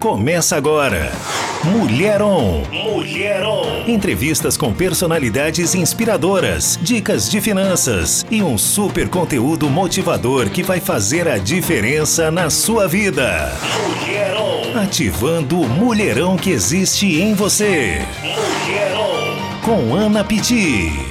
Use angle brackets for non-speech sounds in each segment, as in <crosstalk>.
Começa agora. Mulher On. Mulher On. Entrevistas com personalidades inspiradoras, dicas de finanças e um super conteúdo motivador que vai fazer a diferença na sua vida. Mulher On. Ativando o mulherão que existe em você. Mulher On. Com Ana Pitti.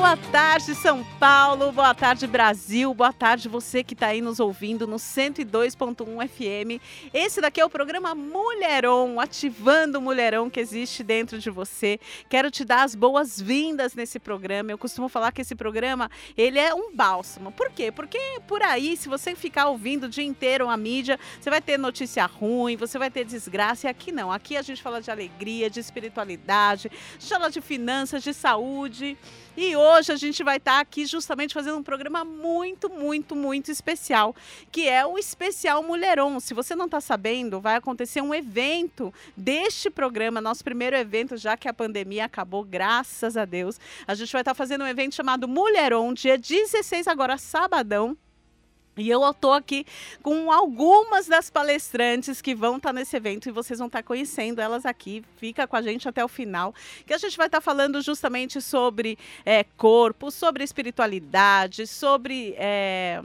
Boa tarde, São Paulo. Boa tarde, Brasil. Boa tarde, você que está aí nos ouvindo no 102.1 FM. Esse daqui é o programa Mulherão, ativando o mulherão que existe dentro de você. Quero te dar as boas-vindas nesse programa. Eu costumo falar que esse programa, ele é um bálsamo. Por quê? Porque por aí, se você ficar ouvindo o dia inteiro a mídia, você vai ter notícia ruim, você vai ter desgraça. E aqui não. Aqui a gente fala de alegria, de espiritualidade, a gente fala de finanças, de saúde. E hoje a gente vai estar aqui justamente fazendo um programa muito, muito, muito especial, que é o Especial Mulheron. Se você não está sabendo, vai acontecer um evento deste programa, nosso primeiro evento, já que a pandemia acabou, graças a Deus. A gente vai estar fazendo um evento chamado Mulheron, dia 16, agora sabadão. E eu estou aqui com algumas das palestrantes que vão estar nesse evento e vocês vão estar conhecendo elas aqui. Fica com a gente até o final, que a gente vai estar falando justamente sobre é, corpo, sobre espiritualidade, sobre. É,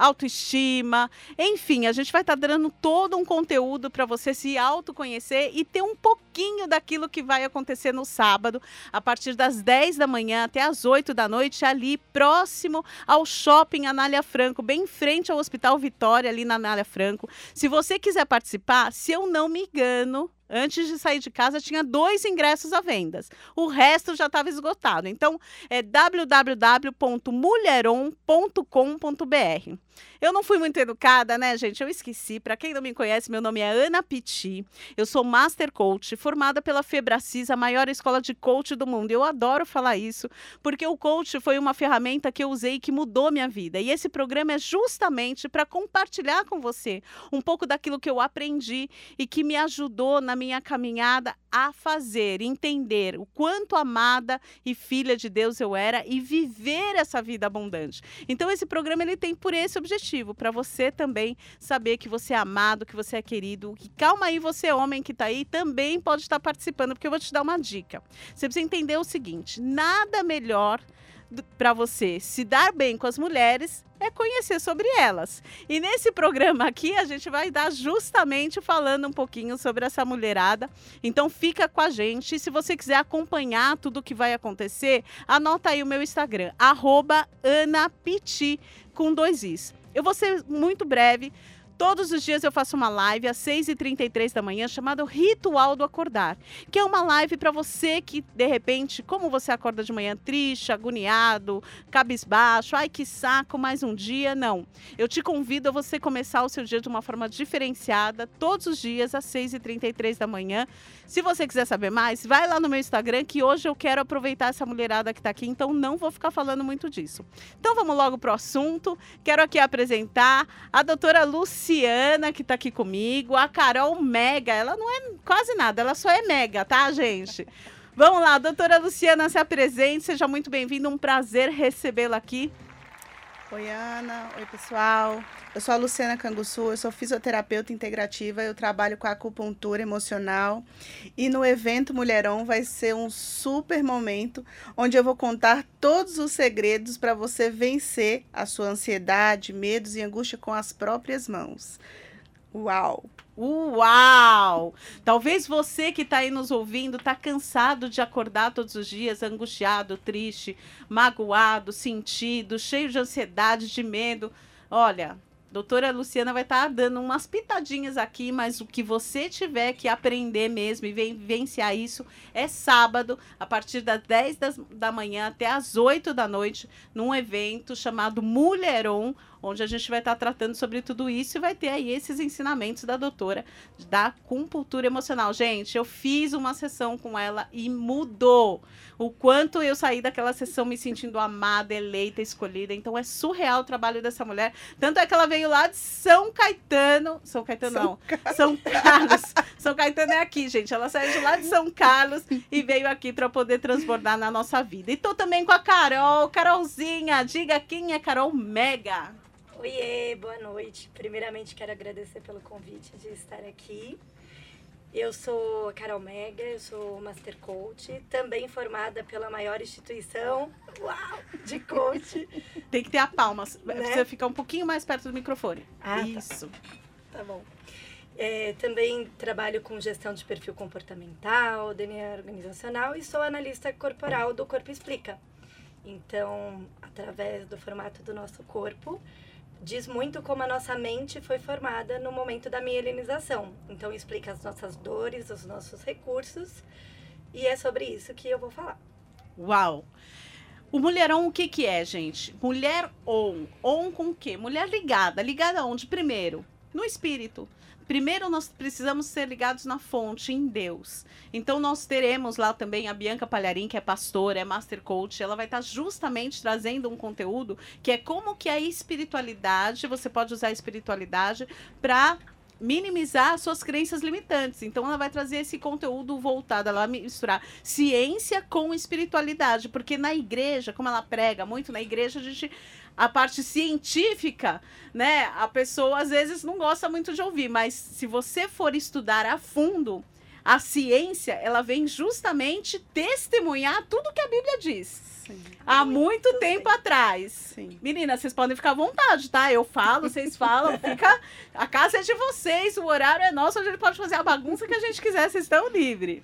autoestima, enfim, a gente vai estar tá dando todo um conteúdo para você se autoconhecer e ter um pouquinho daquilo que vai acontecer no sábado, a partir das 10 da manhã até as 8 da noite, ali próximo ao shopping Anália Franco, bem em frente ao Hospital Vitória, ali na Anália Franco. Se você quiser participar, se eu não me engano, Antes de sair de casa, tinha dois ingressos à venda. O resto já estava esgotado. Então, é www.mulheron.com.br. Eu não fui muito educada, né, gente? Eu esqueci. Para quem não me conhece, meu nome é Ana Pitti. Eu sou Master Coach, formada pela Febracis, a maior escola de coach do mundo. Eu adoro falar isso, porque o coach foi uma ferramenta que eu usei que mudou minha vida. E esse programa é justamente para compartilhar com você um pouco daquilo que eu aprendi e que me ajudou na minha caminhada a fazer, entender o quanto amada e filha de Deus eu era e viver essa vida abundante. Então esse programa ele tem por esse objetivo, para você também saber que você é amado, que você é querido, que calma aí você homem que está aí também pode estar participando, porque eu vou te dar uma dica. Você precisa entender o seguinte, nada melhor para você se dar bem com as mulheres é conhecer sobre elas. E nesse programa aqui a gente vai dar justamente falando um pouquinho sobre essa mulherada. Então fica com a gente. E se você quiser acompanhar tudo o que vai acontecer, anota aí o meu Instagram, @anapiti com dois is. Eu vou ser muito breve Todos os dias eu faço uma live às 6h33 da manhã chamada Ritual do Acordar, que é uma live para você que, de repente, como você acorda de manhã triste, agoniado, cabisbaixo, ai que saco, mais um dia. Não. Eu te convido a você começar o seu dia de uma forma diferenciada, todos os dias às 6h33 da manhã. Se você quiser saber mais, vai lá no meu Instagram, que hoje eu quero aproveitar essa mulherada que está aqui, então não vou ficar falando muito disso. Então vamos logo para o assunto. Quero aqui apresentar a doutora Luci Luciana, que está aqui comigo, a Carol Mega. Ela não é quase nada, ela só é mega, tá, gente? Vamos lá, doutora Luciana, se apresente, seja muito bem-vinda, um prazer recebê-la aqui. Oi, Ana. Oi, pessoal. Eu sou a Luciana Canguçu, eu sou fisioterapeuta integrativa, eu trabalho com acupuntura emocional e no evento Mulherão vai ser um super momento onde eu vou contar todos os segredos para você vencer a sua ansiedade, medos e angústia com as próprias mãos. Uau! Uau! Talvez você que está aí nos ouvindo está cansado de acordar todos os dias angustiado, triste, magoado, sentido, cheio de ansiedade, de medo. Olha, doutora Luciana vai estar tá dando umas pitadinhas aqui, mas o que você tiver que aprender mesmo e vivenciar isso é sábado, a partir das 10 das, da manhã até as 8 da noite, num evento chamado Mulheron, onde a gente vai estar tratando sobre tudo isso e vai ter aí esses ensinamentos da doutora da compultura emocional. Gente, eu fiz uma sessão com ela e mudou o quanto eu saí daquela sessão me sentindo amada, eleita, escolhida. Então é surreal o trabalho dessa mulher. Tanto é que ela veio lá de São Caetano. São Caetano São não. São Carlos. São Caetano é aqui, gente. Ela saiu de lá de São Carlos e veio aqui para poder transbordar na nossa vida. E tô também com a Carol. Carolzinha, diga quem é Carol Mega. Oiê, boa noite. Primeiramente, quero agradecer pelo convite de estar aqui. Eu sou a Carol Mega, eu sou Master Coach, também formada pela maior instituição uau, de coach. <laughs> Tem que ter a palma, né? precisa ficar um pouquinho mais perto do microfone. Ah, tá. Isso. Tá, tá bom. É, também trabalho com gestão de perfil comportamental, DNA organizacional e sou analista corporal do Corpo Explica. Então, através do formato do nosso corpo, diz muito como a nossa mente foi formada no momento da mielinização. Então, explica as nossas dores, os nossos recursos, e é sobre isso que eu vou falar. Uau! O mulherão, o que que é, gente? Mulher on. On com o quê? Mulher ligada. Ligada onde? Primeiro, no espírito. Primeiro, nós precisamos ser ligados na fonte, em Deus. Então, nós teremos lá também a Bianca Palharim, que é pastora, é master coach. Ela vai estar justamente trazendo um conteúdo que é como que a espiritualidade, você pode usar a espiritualidade para minimizar suas crenças limitantes. Então ela vai trazer esse conteúdo voltado, ela vai misturar ciência com espiritualidade, porque na igreja, como ela prega muito na igreja, a gente a parte científica, né, a pessoa às vezes não gosta muito de ouvir, mas se você for estudar a fundo, a ciência, ela vem justamente testemunhar tudo que a Bíblia diz. Sim. Há muito, muito tempo atrás. Sim. Meninas, vocês podem ficar à vontade, tá? Eu falo, vocês falam, <laughs> fica. A casa é de vocês, o horário é nosso, a gente pode fazer a bagunça que a gente quiser, vocês estão livres.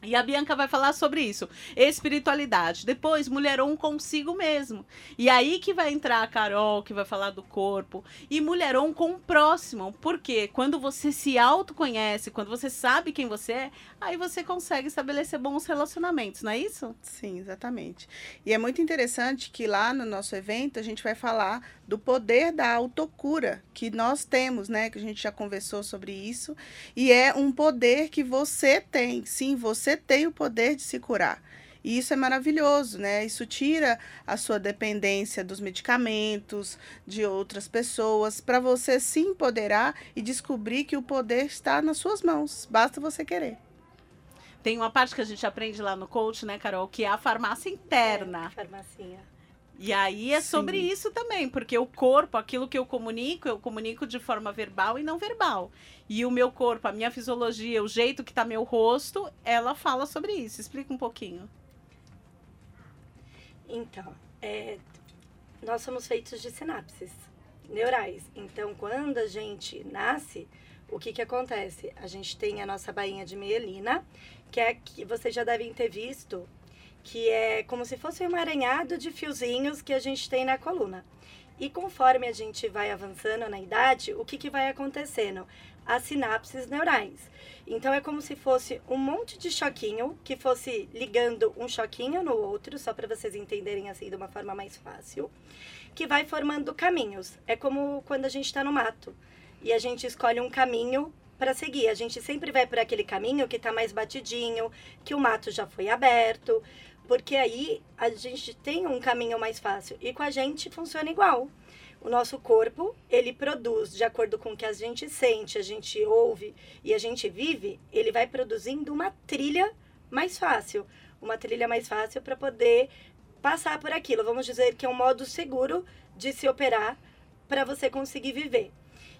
E a Bianca vai falar sobre isso. Espiritualidade. Depois, mulheron consigo mesmo. E aí que vai entrar a Carol, que vai falar do corpo. E mulheron com o próximo. Porque quando você se autoconhece, quando você sabe quem você é, aí você consegue estabelecer bons relacionamentos, não é isso? Sim, exatamente. E é muito interessante que lá no nosso evento a gente vai falar do poder da autocura que nós temos, né? Que a gente já conversou sobre isso. E é um poder que você tem. Sim, você tem o poder de se curar. E isso é maravilhoso, né? Isso tira a sua dependência dos medicamentos, de outras pessoas, para você se empoderar e descobrir que o poder está nas suas mãos. Basta você querer. Tem uma parte que a gente aprende lá no coach, né, Carol, que é a farmácia interna. É, farmacinha. E aí é Sim. sobre isso também, porque o corpo, aquilo que eu comunico, eu comunico de forma verbal e não verbal. E o meu corpo, a minha fisiologia, o jeito que está meu rosto, ela fala sobre isso. Explica um pouquinho. Então, é, nós somos feitos de sinapses neurais. Então, quando a gente nasce, o que, que acontece? A gente tem a nossa bainha de mielina, que é que vocês já devem ter visto que é como se fosse um emaranhado de fiozinhos que a gente tem na coluna. E conforme a gente vai avançando na idade, o que, que vai acontecendo? As sinapses neurais. Então é como se fosse um monte de choquinho que fosse ligando um choquinho no outro, só para vocês entenderem assim de uma forma mais fácil, que vai formando caminhos. É como quando a gente está no mato e a gente escolhe um caminho para seguir. A gente sempre vai por aquele caminho que está mais batidinho, que o mato já foi aberto, porque aí a gente tem um caminho mais fácil. E com a gente funciona igual. O nosso corpo, ele produz de acordo com o que a gente sente, a gente ouve e a gente vive, ele vai produzindo uma trilha mais fácil. Uma trilha mais fácil para poder passar por aquilo. Vamos dizer que é um modo seguro de se operar para você conseguir viver.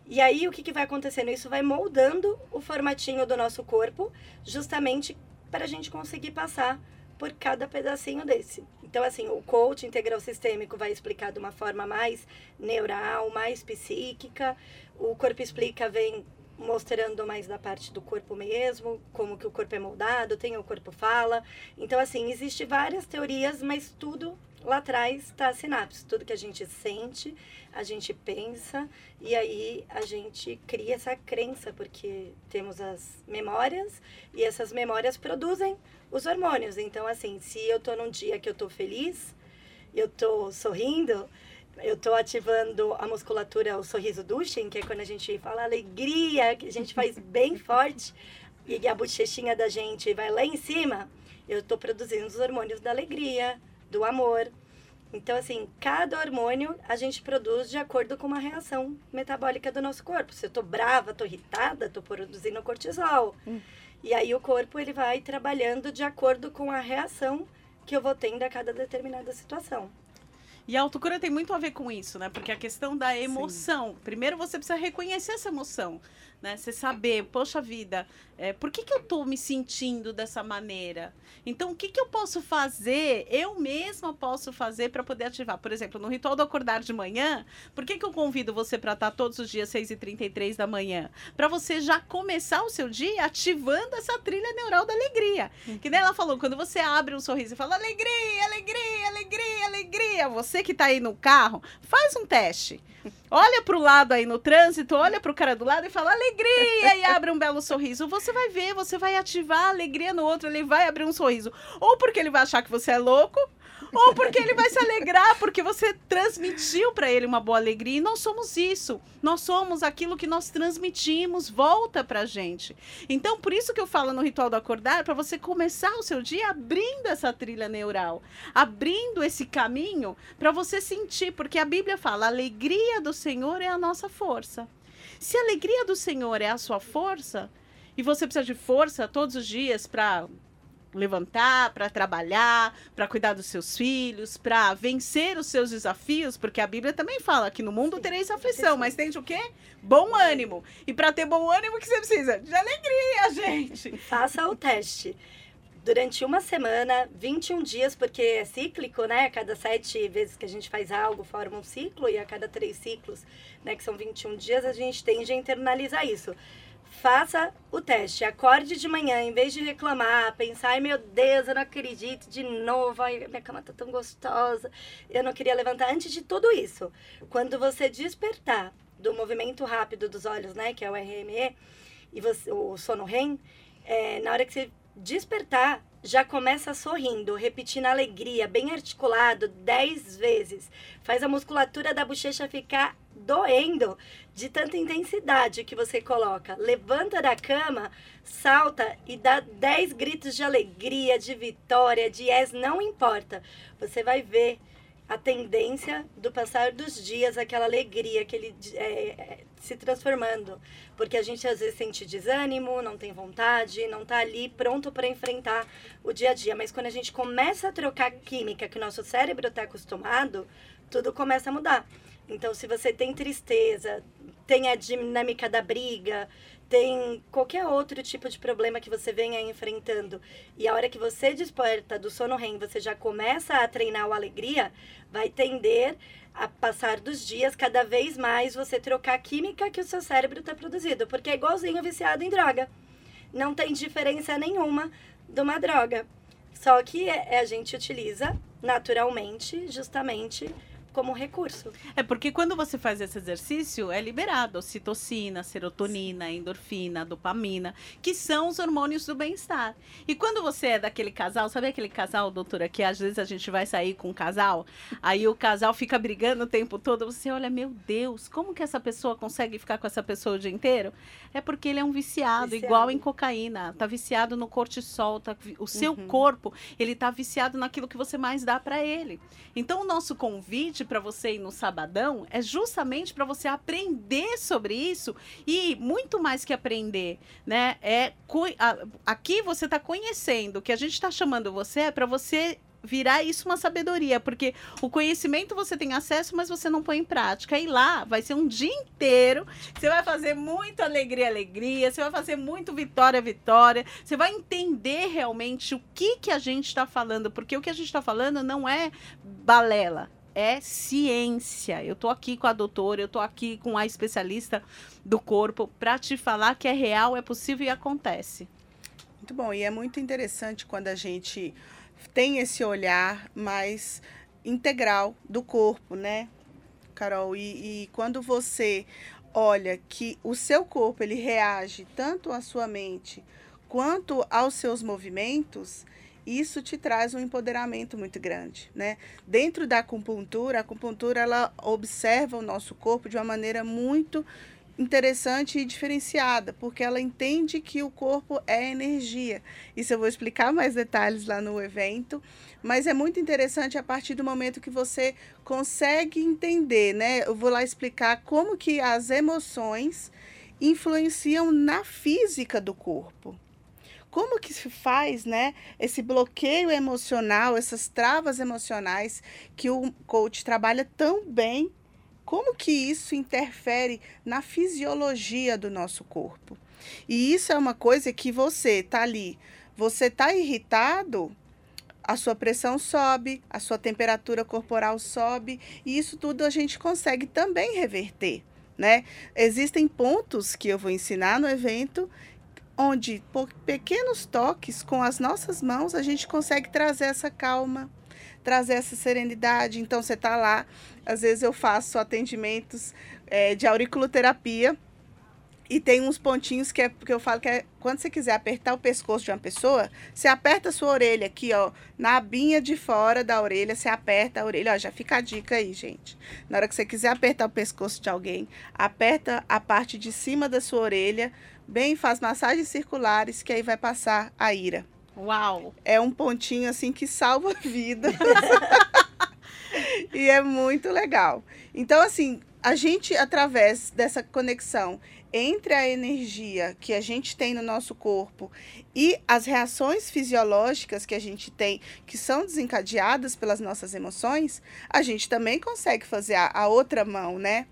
E aí o que, que vai acontecendo? Isso vai moldando o formatinho do nosso corpo, justamente para a gente conseguir passar por cada pedacinho desse. Então, assim, o coach integral sistêmico vai explicar de uma forma mais neural, mais psíquica. O corpo explica vem mostrando mais da parte do corpo mesmo, como que o corpo é moldado, tem o corpo fala. Então, assim, existe várias teorias, mas tudo lá atrás está a sinapse. Tudo que a gente sente, a gente pensa e aí a gente cria essa crença, porque temos as memórias e essas memórias produzem os hormônios. Então, assim, se eu tô num dia que eu tô feliz, eu tô sorrindo, eu tô ativando a musculatura, o sorriso Duchen, que é quando a gente fala alegria, que a gente faz <laughs> bem forte, e a bochechinha da gente vai lá em cima, eu tô produzindo os hormônios da alegria, do amor. Então, assim, cada hormônio a gente produz de acordo com uma reação metabólica do nosso corpo. Se eu tô brava, tô irritada, tô produzindo cortisol. Hum. E aí o corpo ele vai trabalhando de acordo com a reação que eu vou tendo a cada determinada situação. E a autocura tem muito a ver com isso, né? Porque a questão da emoção. Sim. Primeiro você precisa reconhecer essa emoção né? Você saber, poxa vida, é, por que, que eu estou me sentindo dessa maneira? Então, o que, que eu posso fazer, eu mesma posso fazer para poder ativar? Por exemplo, no ritual do acordar de manhã, por que, que eu convido você para estar todos os dias 6h33 da manhã? Para você já começar o seu dia ativando essa trilha neural da alegria. Uhum. Que nem ela falou, quando você abre um sorriso e fala alegria, alegria, alegria, alegria, você que está aí no carro, faz um teste. <laughs> Olha para o lado aí no trânsito, olha para o cara do lado e fala alegria e abre um belo sorriso. Você vai ver, você vai ativar a alegria no outro, ele vai abrir um sorriso. Ou porque ele vai achar que você é louco, ou porque ele vai se alegrar porque você transmitiu para ele uma boa alegria. E nós somos isso. Nós somos aquilo que nós transmitimos, volta pra gente. Então, por isso que eu falo no ritual do acordar, para você começar o seu dia abrindo essa trilha neural, abrindo esse caminho para você sentir, porque a Bíblia fala: a alegria do Senhor é a nossa força. Se a alegria do Senhor é a sua força, e você precisa de força todos os dias para levantar, para trabalhar, para cuidar dos seus filhos, para vencer os seus desafios, porque a Bíblia também fala que no mundo tereis aflição, mas tem de o quê? Bom ânimo. E para ter bom ânimo, o que você precisa? De alegria, gente. Faça o teste. Durante uma semana, 21 dias, porque é cíclico, né? A cada sete vezes que a gente faz algo, forma um ciclo, e a cada três ciclos, né, que são 21 dias, a gente tende a internalizar isso faça o teste. Acorde de manhã, em vez de reclamar, pensar, ai meu Deus, eu não acredito de novo, ai, minha cama tá tão gostosa, eu não queria levantar. Antes de tudo isso, quando você despertar do movimento rápido dos olhos, né, que é o RME, e você, o sono REM, é, na hora que você despertar, já começa sorrindo, repetindo alegria, bem articulado, 10 vezes. Faz a musculatura da bochecha ficar doendo de tanta intensidade que você coloca. Levanta da cama, salta e dá 10 gritos de alegria, de vitória, de yes, não importa. Você vai ver a tendência do passar dos dias, aquela alegria, aquele é, é, se transformando. Porque a gente às vezes sente desânimo, não tem vontade, não está ali pronto para enfrentar o dia a dia. Mas quando a gente começa a trocar química que o nosso cérebro está acostumado, tudo começa a mudar. Então, se você tem tristeza, tem a dinâmica da briga, tem qualquer outro tipo de problema que você venha enfrentando, e a hora que você desperta do sono REM, você já começa a treinar o alegria, vai tender a passar dos dias, cada vez mais você trocar a química que o seu cérebro está produzindo, porque é igualzinho viciado em droga. Não tem diferença nenhuma de uma droga. Só que é, a gente utiliza naturalmente, justamente como recurso. É porque quando você faz esse exercício, é liberado ocitocina, serotonina, endorfina, dopamina, que são os hormônios do bem-estar. E quando você é daquele casal, sabe aquele casal, doutora, que às vezes a gente vai sair com um casal, aí o casal fica brigando o tempo todo, você olha, meu Deus, como que essa pessoa consegue ficar com essa pessoa o dia inteiro? É porque ele é um viciado, viciado. igual em cocaína, tá viciado no cortisol, tá, o seu uhum. corpo, ele tá viciado naquilo que você mais dá para ele. Então o nosso convite para você ir no sabadão é justamente para você aprender sobre isso e muito mais que aprender, né? É aqui você está conhecendo, o que a gente está chamando você é para você virar isso uma sabedoria, porque o conhecimento você tem acesso, mas você não põe em prática. E lá vai ser um dia inteiro, você vai fazer muito alegria, alegria, você vai fazer muito vitória, vitória, você vai entender realmente o que que a gente está falando, porque o que a gente está falando não é balela, é ciência. Eu tô aqui com a doutora, eu tô aqui com a especialista do corpo para te falar que é real, é possível e acontece. Muito bom, e é muito interessante quando a gente tem esse olhar mais integral do corpo, né, Carol? E, e quando você olha que o seu corpo ele reage tanto à sua mente quanto aos seus movimentos, isso te traz um empoderamento muito grande, né? Dentro da acupuntura, a acupuntura ela observa o nosso corpo de uma maneira muito interessante e diferenciada, porque ela entende que o corpo é energia. Isso eu vou explicar mais detalhes lá no evento, mas é muito interessante a partir do momento que você consegue entender, né? Eu vou lá explicar como que as emoções influenciam na física do corpo. Como que se faz, né, esse bloqueio emocional, essas travas emocionais que o coach trabalha tão bem, como que isso interfere na fisiologia do nosso corpo? E isso é uma coisa que você tá ali, você tá irritado, a sua pressão sobe, a sua temperatura corporal sobe, e isso tudo a gente consegue também reverter, né? Existem pontos que eu vou ensinar no evento onde por pequenos toques com as nossas mãos a gente consegue trazer essa calma, trazer essa serenidade. Então você está lá, às vezes eu faço atendimentos é, de auriculoterapia e tem uns pontinhos que, é, que eu falo que é quando você quiser apertar o pescoço de uma pessoa, você aperta a sua orelha aqui, ó, na abinha de fora da orelha, você aperta a orelha, ó, já fica a dica aí, gente. Na hora que você quiser apertar o pescoço de alguém, aperta a parte de cima da sua orelha, bem, faz massagens circulares, que aí vai passar a ira. Uau! É um pontinho assim que salva vidas. <laughs> e é muito legal. Então, assim, a gente, através dessa conexão entre a energia que a gente tem no nosso corpo e as reações fisiológicas que a gente tem, que são desencadeadas pelas nossas emoções, a gente também consegue fazer a, a outra mão, né?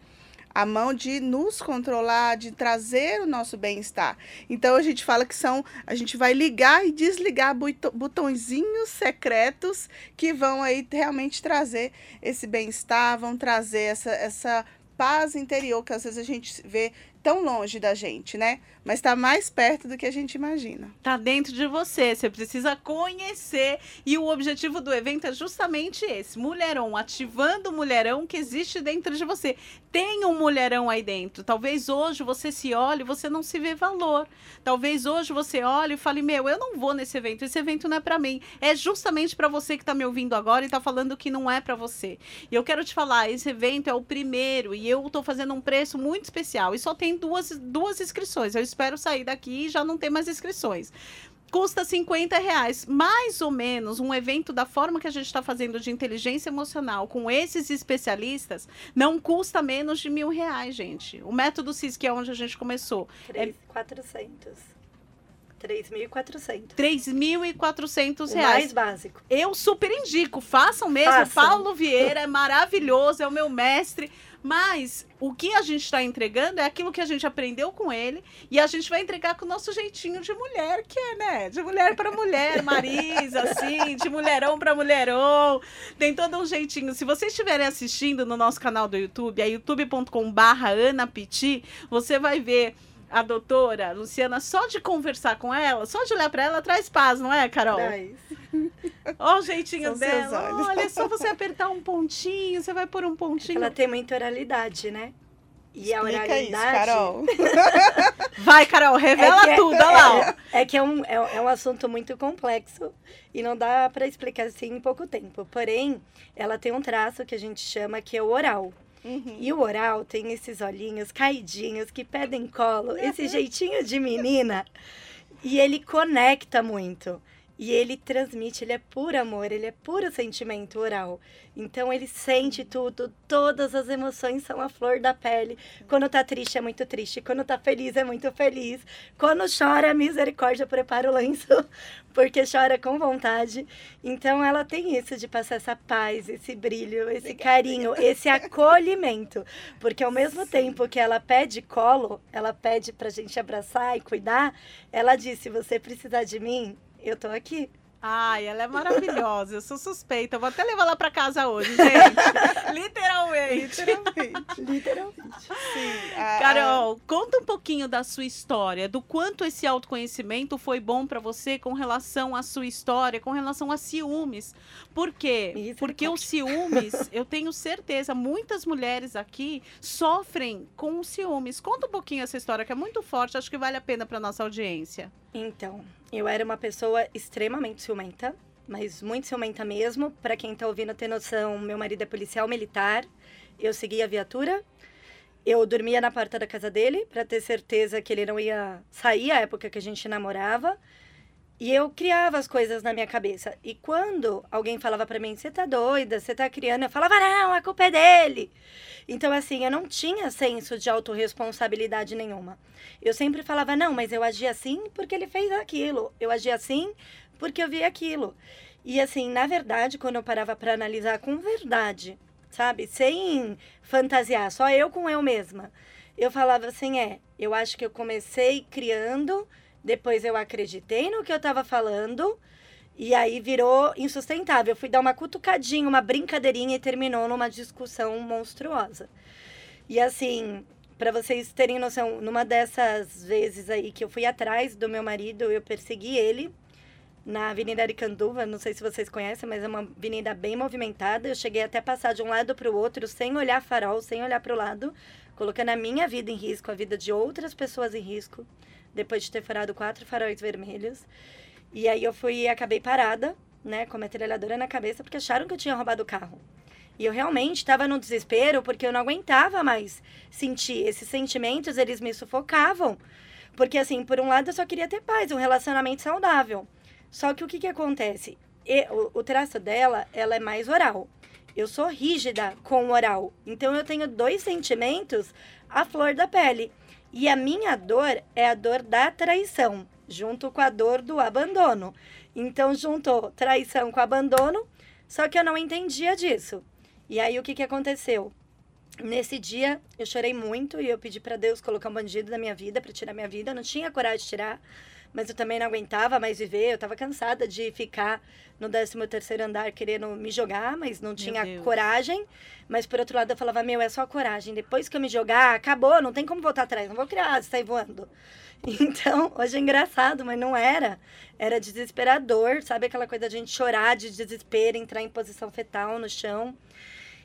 A mão de nos controlar, de trazer o nosso bem-estar. Então a gente fala que são, a gente vai ligar e desligar botõezinhos secretos que vão aí realmente trazer esse bem-estar, vão trazer essa, essa paz interior que às vezes a gente vê tão longe da gente, né? Mas está mais perto do que a gente imagina. Tá dentro de você, você precisa conhecer. E o objetivo do evento é justamente esse: mulherão, ativando o mulherão que existe dentro de você. Tem um mulherão aí dentro. Talvez hoje você se olhe e você não se vê valor. Talvez hoje você olhe e fale: Meu, eu não vou nesse evento, esse evento não é para mim. É justamente para você que está me ouvindo agora e está falando que não é para você. E eu quero te falar: esse evento é o primeiro e eu estou fazendo um preço muito especial. E só tem duas, duas inscrições. Eu espero sair daqui e já não ter mais inscrições custa 50 reais. Mais ou menos, um evento da forma que a gente está fazendo de inteligência emocional com esses especialistas não custa menos de mil reais, gente. O método CIS, que é onde a gente começou. 3,400. É... 3.400. 3.400 reais. mais básico. Eu super indico. Façam mesmo. Façam. Paulo Vieira é maravilhoso, é o meu mestre. Mas o que a gente está entregando é aquilo que a gente aprendeu com ele e a gente vai entregar com o nosso jeitinho de mulher, que é, né? De mulher para mulher, Marisa, <laughs> assim, de mulherão para mulherão. Tem todo um jeitinho. Se vocês estiverem assistindo no nosso canal do YouTube, é youtube.com/barra Ana Piti, você vai ver a doutora Luciana, só de conversar com ela, só de olhar para ela, traz paz, não é, Carol? Traz. Olha o jeitinho São dela. Olha, é só você apertar um pontinho, você vai por um pontinho. Ela tem muita oralidade, né? E Explica a oralidade. Isso, Carol. <laughs> vai, Carol, revela é, é tudo, olha lá. É, é, que é um, é, é um assunto muito complexo e não dá para explicar assim em pouco tempo. Porém, ela tem um traço que a gente chama que é o oral. Uhum. E o oral tem esses olhinhos caidinhos que pedem colo, esse jeitinho de menina. E ele conecta muito. E ele transmite, ele é puro amor, ele é puro sentimento oral. Então ele sente tudo, todas as emoções são a flor da pele. Quando tá triste é muito triste, quando tá feliz é muito feliz. Quando chora, misericórdia, prepara o lenço, <laughs> porque chora com vontade. Então ela tem isso de passar essa paz, esse brilho, esse carinho, esse acolhimento. Porque ao mesmo tempo que ela pede colo, ela pede pra gente abraçar e cuidar, ela diz: se você precisar de mim, eu tô aqui. Ai, ela é maravilhosa. Eu sou suspeita. Eu vou até levar lá para casa hoje, gente. <laughs> Literalmente. Literalmente. Literalmente. Sim. A, Carol, a... conta um pouquinho da sua história, do quanto esse autoconhecimento foi bom para você com relação à sua história, com relação a ciúmes. Por quê? Isso Porque os ciúmes, eu tenho certeza, muitas mulheres aqui sofrem com ciúmes. Conta um pouquinho essa história que é muito forte, acho que vale a pena para nossa audiência. Então, eu era uma pessoa extremamente ciumenta, mas muito ciumenta mesmo. Para quem tá ouvindo ter noção, meu marido é policial militar. Eu seguia a viatura. Eu dormia na porta da casa dele para ter certeza que ele não ia sair a época que a gente namorava. E eu criava as coisas na minha cabeça. E quando alguém falava para mim, você tá doida, você tá criando, eu falava, não, a culpa é dele. Então, assim, eu não tinha senso de autorresponsabilidade nenhuma. Eu sempre falava, não, mas eu agi assim porque ele fez aquilo. Eu agi assim porque eu vi aquilo. E, assim, na verdade, quando eu parava para analisar com verdade, sabe, sem fantasiar, só eu com eu mesma, eu falava assim, é, eu acho que eu comecei criando depois eu acreditei no que eu estava falando. E aí virou insustentável. Eu fui dar uma cutucadinha, uma brincadeirinha e terminou numa discussão monstruosa. E assim, para vocês terem noção, numa dessas vezes aí que eu fui atrás do meu marido, eu persegui ele na Avenida Aricanduva, não sei se vocês conhecem, mas é uma avenida bem movimentada. Eu cheguei até passar de um lado para o outro sem olhar farol, sem olhar para o lado, colocando a minha vida em risco, a vida de outras pessoas em risco depois de ter furado quatro faróis vermelhos. E aí eu fui e acabei parada, né, com a metralhadora na cabeça, porque acharam que eu tinha roubado o carro. E eu realmente estava no desespero, porque eu não aguentava mais sentir esses sentimentos, eles me sufocavam. Porque, assim, por um lado eu só queria ter paz, um relacionamento saudável. Só que o que, que acontece? O traço dela, ela é mais oral. Eu sou rígida com o oral. Então eu tenho dois sentimentos à flor da pele. E a minha dor é a dor da traição, junto com a dor do abandono. Então, juntou traição com abandono, só que eu não entendia disso. E aí, o que, que aconteceu? Nesse dia, eu chorei muito e eu pedi para Deus colocar um bandido na minha vida, para tirar minha vida. Eu não tinha coragem de tirar, mas eu também não aguentava mais viver. Eu estava cansada de ficar no 13 terceiro andar querendo me jogar, mas não tinha coragem. Mas por outro lado eu falava, meu, é só coragem. Depois que eu me jogar, acabou, não tem como voltar atrás, não vou criar, sair voando. <laughs> Então, hoje é engraçado, mas não era. Era desesperador, sabe aquela coisa de a gente chorar de desespero, entrar em posição fetal no chão.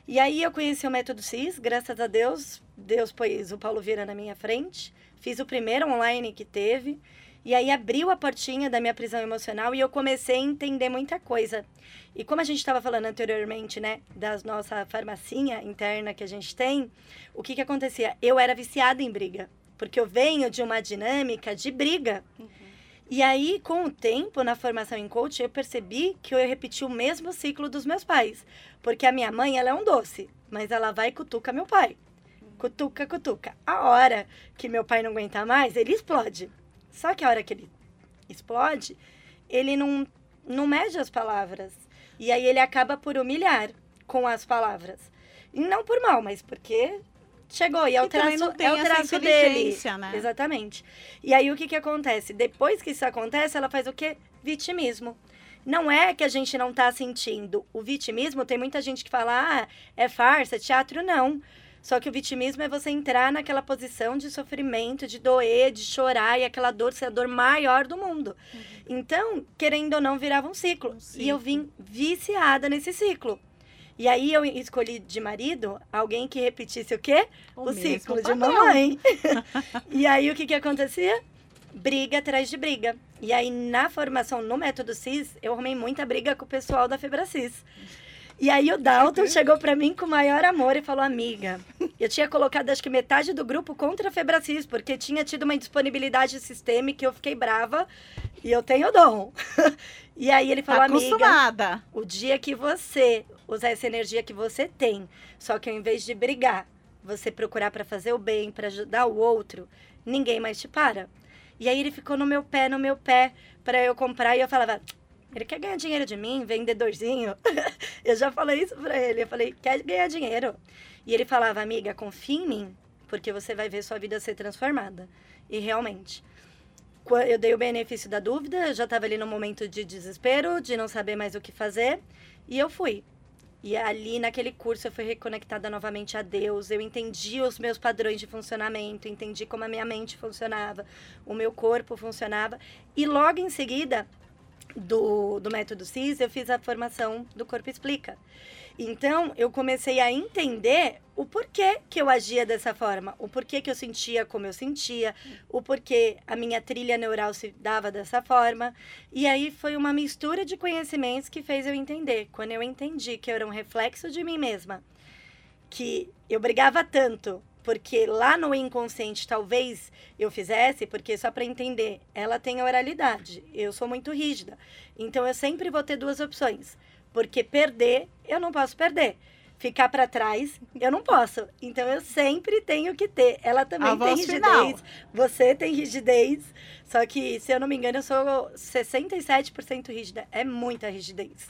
E aí eu conheci o método CIS, graças a Deus, Deus pôs o Paulo Vieira na minha frente. Fiz o primeiro online que teve. E aí abriu a portinha da minha prisão emocional e eu comecei a entender muita coisa. E como a gente estava falando anteriormente, né, da nossa farmacinha interna que a gente tem, o que que acontecia? Eu era viciada em briga, porque eu venho de uma dinâmica de briga. Uhum. E aí, com o tempo, na formação em coach, eu percebi que eu repeti o mesmo ciclo dos meus pais. Porque a minha mãe, ela é um doce, mas ela vai e cutuca meu pai. Cutuca, cutuca. A hora que meu pai não aguenta mais, ele explode. Só que a hora que ele explode, ele não, não mede as palavras. E aí ele acaba por humilhar com as palavras. E não por mal, mas porque chegou. E é o traço, é o traço dele. Né? Exatamente. E aí o que, que acontece? Depois que isso acontece, ela faz o quê? Vitimismo. Não é que a gente não está sentindo. O vitimismo, tem muita gente que fala, ah, é farsa, é teatro. Não. Só que o vitimismo é você entrar naquela posição de sofrimento, de doer, de chorar, e aquela dor ser a dor maior do mundo. Uhum. Então, querendo ou não, virava um ciclo. um ciclo. E eu vim viciada nesse ciclo. E aí eu escolhi de marido alguém que repetisse o quê? O, o ciclo de mamãe. <laughs> <laughs> e aí o que que acontecia? Briga atrás de briga. E aí na formação no método CIS, eu arrumei muita briga com o pessoal da Febracis. E aí o Dalton chegou para mim com o maior amor e falou: Amiga, eu tinha colocado acho que metade do grupo contra a Febracis, porque tinha tido uma indisponibilidade sistêmica e eu fiquei brava e eu tenho dom. <laughs> e aí ele falou: Acostumada. Amiga, o dia que você usar essa energia que você tem, só que ao invés de brigar, você procurar para fazer o bem, para ajudar o outro, ninguém mais te para. E aí ele ficou no meu pé, no meu pé, para eu comprar e eu falava: ele quer ganhar dinheiro de mim, vendedorzinho. <laughs> eu já falei isso pra ele. Eu falei, quer ganhar dinheiro. E ele falava, amiga, confia em mim, porque você vai ver sua vida ser transformada. E realmente. Eu dei o benefício da dúvida, eu já estava ali no momento de desespero, de não saber mais o que fazer, e eu fui. E ali naquele curso eu fui reconectada novamente a Deus, eu entendi os meus padrões de funcionamento, entendi como a minha mente funcionava, o meu corpo funcionava, e logo em seguida do, do método CIS, eu fiz a formação do Corpo Explica. Então, eu comecei a entender o porquê que eu agia dessa forma, o porquê que eu sentia como eu sentia, o porquê a minha trilha neural se dava dessa forma. E aí foi uma mistura de conhecimentos que fez eu entender. Quando eu entendi que eu era um reflexo de mim mesma, que eu brigava tanto porque lá no inconsciente talvez eu fizesse, porque só para entender, ela tem a oralidade, eu sou muito rígida. Então eu sempre vou ter duas opções, porque perder eu não posso perder. Ficar para trás, eu não posso. Então eu sempre tenho que ter. Ela também A tem rigidez. final. Você tem rigidez. Só que, se eu não me engano, eu sou 67% rígida. É muita rigidez.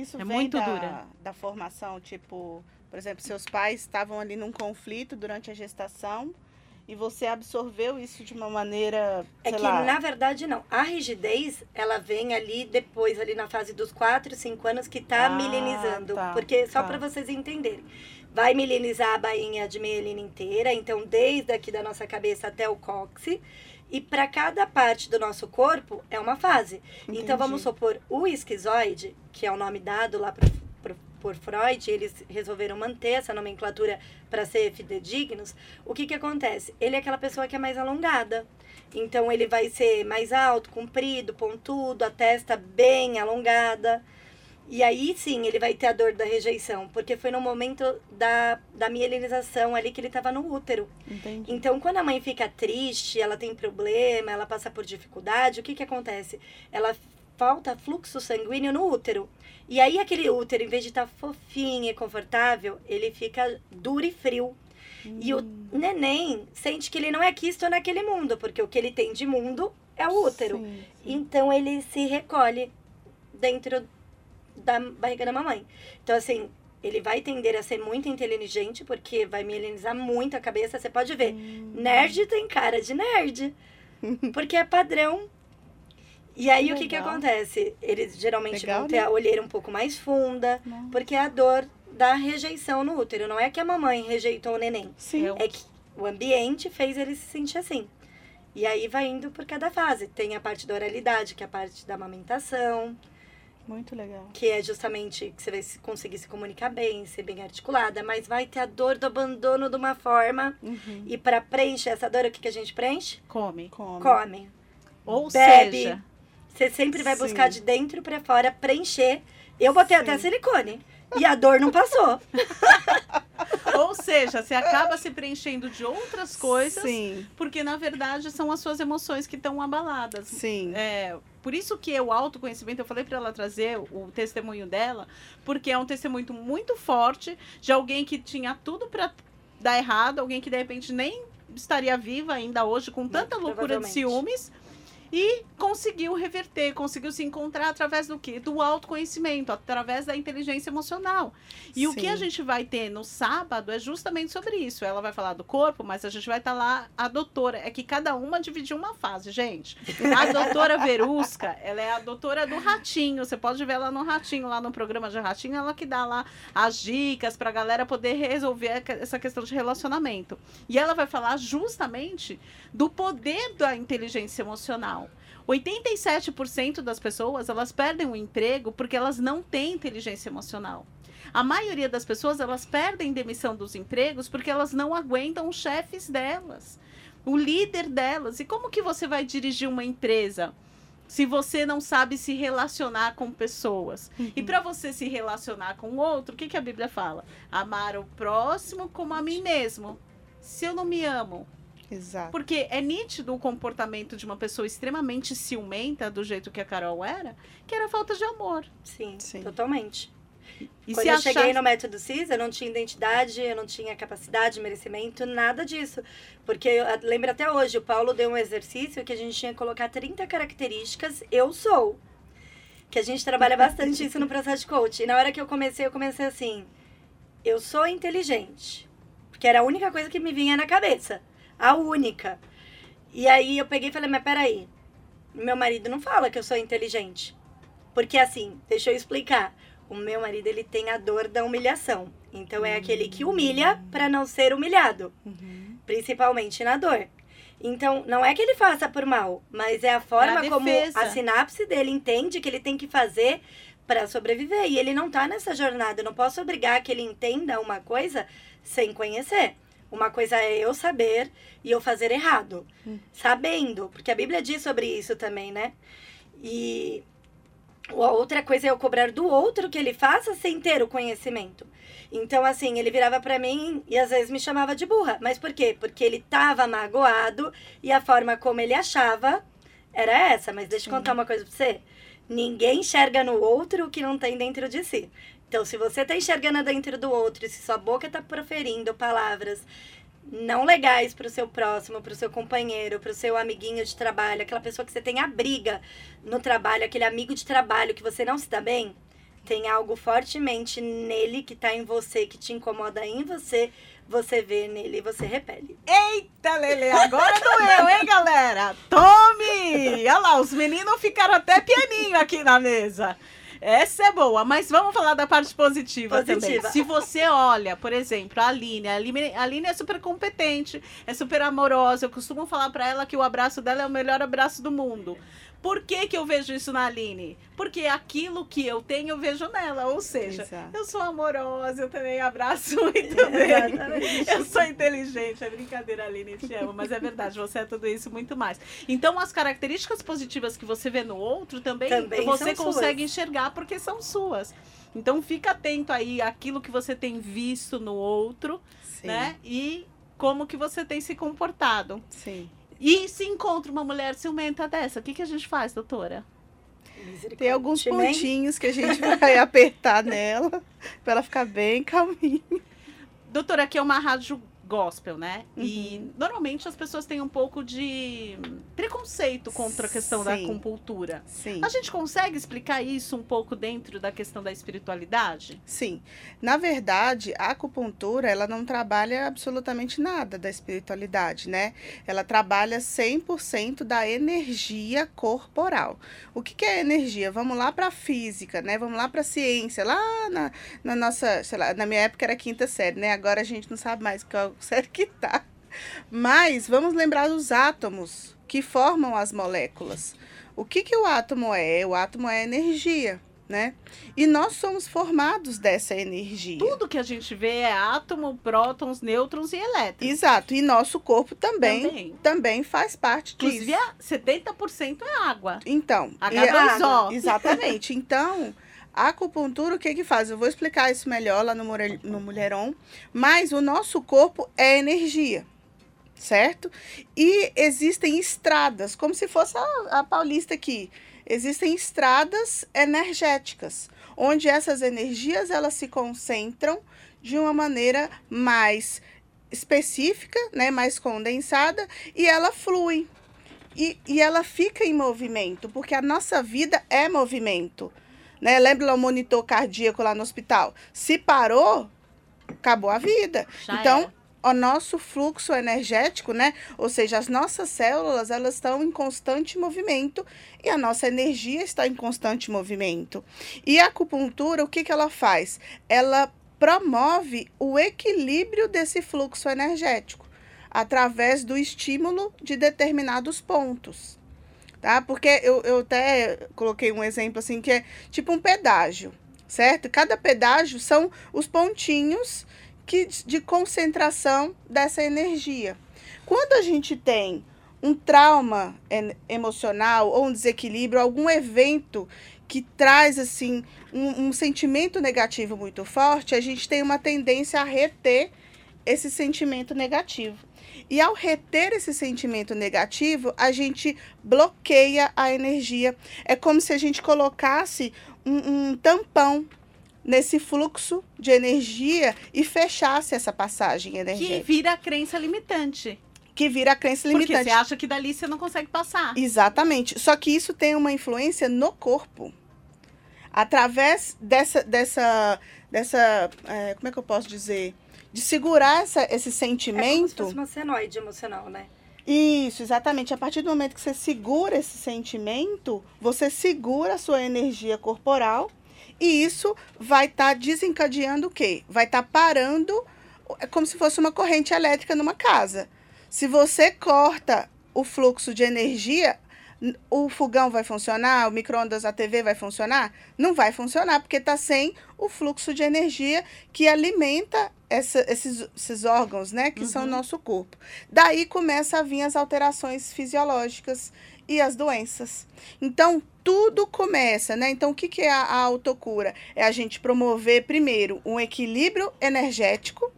Isso É vem muito da, dura. da formação, tipo, por exemplo, seus pais estavam ali num conflito durante a gestação e você absorveu isso de uma maneira, É que, lá, na verdade, não. A rigidez, ela vem ali depois, ali na fase dos 4, 5 anos, que tá Ah, milenizando. tá, porque, só tá. para vocês entenderem. Vai milenizar a bainha de mielina inteira, então, desde aqui da nossa cabeça até o cóccix. E para cada parte do nosso corpo, é uma fase. Entendi. Então, vamos supor, o esquizoide, que é o nome dado lá pro, pro- por Freud, eles resolveram manter essa nomenclatura para ser fidedignos. O que que acontece? Ele é aquela pessoa que é mais alongada. Então, ele vai ser mais alto, comprido, pontudo, a testa bem alongada. E aí sim ele vai ter a dor da rejeição, porque foi no momento da, da mielinização ali que ele estava no útero. Entendi. Então, quando a mãe fica triste, ela tem problema, ela passa por dificuldade, o que que acontece? Ela falta fluxo sanguíneo no útero. E aí aquele útero, em vez de estar fofinho e confortável, ele fica duro e frio. E o neném sente que ele não é quisto naquele mundo, porque o que ele tem de mundo é o útero. Sim, sim. Então ele se recolhe dentro da barriga da mamãe. Então, assim, ele vai tender a ser muito inteligente, porque vai mielinizar muito a cabeça. Você pode ver, Hum. nerd tem cara de nerd. <laughs> Porque é padrão. E aí, o que, que acontece? Eles geralmente Legal, vão ter né? a olheira um pouco mais funda, porque é a dor da rejeição no útero. Não é que a mamãe rejeitou o neném. Sim. É que o ambiente fez ele se sentir assim. E aí vai indo por cada fase. Tem a parte da oralidade, que é a parte da amamentação, Muito legal. que é justamente que você vai se- conseguir se comunicar bem, ser bem articulada, mas vai ter a dor do abandono de uma forma. Uhum. E para preencher essa dor, o que, que a gente preenche? Come. Come. Come. Ou Bebe. seja, Você sempre vai Sim. buscar de dentro para fora preencher. Eu botei Sim. até silicone. E a dor não passou. <laughs> ou seja, você acaba se preenchendo de outras coisas, Sim, porque na verdade são as suas emoções que estão abaladas. sim. É, por isso que o autoconhecimento, eu falei para ela trazer o testemunho dela, porque é um testemunho muito forte de alguém que tinha tudo para dar errado, alguém que de repente nem estaria viva ainda hoje com tanta loucura de ciúmes e conseguiu reverter, conseguiu se encontrar através do quê? Do autoconhecimento, através da inteligência emocional. E o que Sim. a gente vai ter no sábado é justamente sobre isso. Ela vai falar do corpo, mas a gente vai estar lá a doutora. É que cada uma dividiu uma fase, gente. A doutora Verusca, ela é a doutora do ratinho. Você pode ver ela no ratinho, lá no programa de ratinho, ela que dá lá as dicas pra galera poder resolver a que- essa questão de relacionamento. E ela vai falar justamente do poder da inteligência emocional. 87% das pessoas, elas perdem o emprego porque elas não têm inteligência emocional. A maioria das pessoas, elas perdem demissão dos empregos porque elas não aguentam os chefes delas, o líder delas. E como que você vai dirigir uma empresa se você não sabe se relacionar com pessoas? E para você se relacionar com o outro, o que, que a Bíblia fala? Amar o próximo como a mim mesmo. Se eu não me amo, Exato. porque é nítido o comportamento de uma pessoa extremamente ciumenta, do jeito que a Carol era, que era falta de amor. Sim, Sim. totalmente. E Quando se eu achar... cheguei no método CIS, eu não tinha identidade, eu não tinha capacidade, merecimento, nada disso. Porque eu lembro até hoje, o Paulo deu um exercício que a gente tinha que colocar 30 características, eu sou. Que a gente trabalha bastante isso no processo de coach. E na hora que eu comecei, eu comecei assim: eu sou inteligente. Porque era a única coisa que me vinha na cabeça. A única. E aí eu peguei e falei: mas peraí, meu marido não fala que eu sou inteligente. Porque assim, deixa eu explicar. O meu marido, ele tem a dor da humilhação. Então é aquele que humilha para não ser humilhado, Uhum. principalmente na dor. Então, não é que ele faça por mal, mas é a forma a como a sinapse dele entende que ele tem que fazer para sobreviver. E ele não tá nessa jornada. Eu não posso obrigar que ele entenda uma coisa sem conhecer. Uma coisa é eu saber e eu fazer errado. Hum. Sabendo, porque a Bíblia diz sobre isso também, né? E A outra coisa é eu cobrar do outro que ele faça sem ter o conhecimento. Então, assim, ele virava para mim e às vezes me chamava de burra. Mas por quê? Porque ele tava magoado e a forma como ele achava era essa. Mas deixa eu contar uma coisa pra você. Ninguém enxerga no outro o que não tem dentro de si. Então, se você tá enxergando dentro do outro, se sua boca tá proferindo palavras não legais para o seu próximo, para o seu companheiro, para o seu amiguinho de trabalho, aquela pessoa que você tem a briga no trabalho, aquele amigo de trabalho que você não se dá bem, tem algo fortemente nele que está em você, que te incomoda em você, você vê nele e você repele. Eita, Lele, agora doeu, hein, galera? Tome! Olha lá, os meninos ficaram até pianinho aqui na mesa. Essa é boa, mas vamos falar da parte positiva, Positiva. também. Se você olha, por exemplo, a Aline, a Aline, a Aline é super competente, é super amorosa. Eu costumo falar pra ela que o abraço dela é o melhor abraço do mundo. Por que, que eu vejo isso na Aline? Porque aquilo que eu tenho, eu vejo nela. Ou seja, Exato. eu sou amorosa, eu também abraço <laughs> muito bem. Eu sou inteligente, é brincadeira, Aline, te amo, mas é verdade, você é tudo isso e muito mais. Então, as características positivas que você vê no outro também, Também você consegue suas. enxergar porque são suas. Então, fica atento aí àquilo que você tem visto no outro, Sim, né? E como que você tem se comportado. sim. E se encontra uma mulher ciumenta dessa, o que, que a gente faz, doutora? Tem alguns pontinhos que a gente vai apertar nela pra ela ficar bem calminha. Doutora, aqui é uma rádio gospel, né? E Uhum. normalmente as pessoas têm um pouco de preconceito contra a questão da Sim. acupuntura. Sim. A gente consegue explicar isso um pouco dentro da questão da espiritualidade? Sim. Na verdade, a acupuntura, ela não trabalha absolutamente nada da espiritualidade, né? Ela trabalha 100% da energia corporal. O que, que é energia? Vamos lá para a física, né? Vamos lá para a ciência. Lá na, na nossa, sei lá, na minha época era quinta série, né? Agora a gente não sabe mais qual série que tá. Mas vamos lembrar dos átomos que formam as moléculas. O que, que o átomo é? O átomo é energia, né? E nós somos formados dessa energia. Tudo que a gente vê é átomo, prótons, nêutrons e elétrons. Exato. E nosso corpo também, também, Também. faz parte Inclusive, disso. a 70% é água. Então, e- H2O. exatamente. Então, a acupuntura, o que que faz? Eu vou explicar isso melhor lá no, no Mulheron. Mas o nosso corpo é energia, certo? E existem estradas, como se fosse a, a Paulista aqui. Existem estradas energéticas, onde essas energias elas se concentram de uma maneira mais específica, né, mais condensada, e ela flui. E, e ela fica em movimento, porque a nossa vida é movimento. Né? Lembra lá o monitor cardíaco lá no hospital? Se parou, acabou a vida. Já então, era. o nosso fluxo energético, né? Ou seja, as nossas células, elas estão em constante movimento e a nossa energia está em constante movimento. E a acupuntura, o que, que ela faz? Ela promove o equilíbrio desse fluxo energético através do estímulo de determinados pontos. Tá? Porque eu, eu até coloquei um exemplo assim que é tipo um pedágio, certo? Cada pedágio são os pontinhos que, de concentração dessa energia. Quando a gente tem um trauma emocional ou um desequilíbrio, algum evento que traz assim um, um sentimento negativo muito forte, a gente tem uma tendência a reter esse sentimento negativo. E ao reter esse sentimento negativo, a gente bloqueia a energia. É como se a gente colocasse um, um tampão nesse fluxo de energia e fechasse essa passagem Que energética. vira a crença limitante. Que vira a crença Porque limitante. você acha que dali você não consegue passar. Exatamente. Só que isso tem uma influência no corpo. Através dessa, dessa, dessa é, como é que eu posso dizer? De segurar essa, esse É como se sentimento. fosse uma senoide emocional, né? Isso, exatamente. A partir do momento que você segura esse sentimento, você segura a sua energia corporal e isso vai estar desencadeando o quê? Vai estar parando, é como se fosse uma corrente elétrica numa casa. Se você corta o fluxo de energia, o fogão vai funcionar, o micro-ondas, a TV vai funcionar? Não vai funcionar, porque está sem o fluxo de energia que alimenta essa- esses, esses órgãos, né? Que são o Uhum. nosso corpo. Daí começa a vir as alterações fisiológicas e as doenças. Então, tudo começa, né? Então, o que, que é a, a autocura? É a gente promover, primeiro, um equilíbrio energético,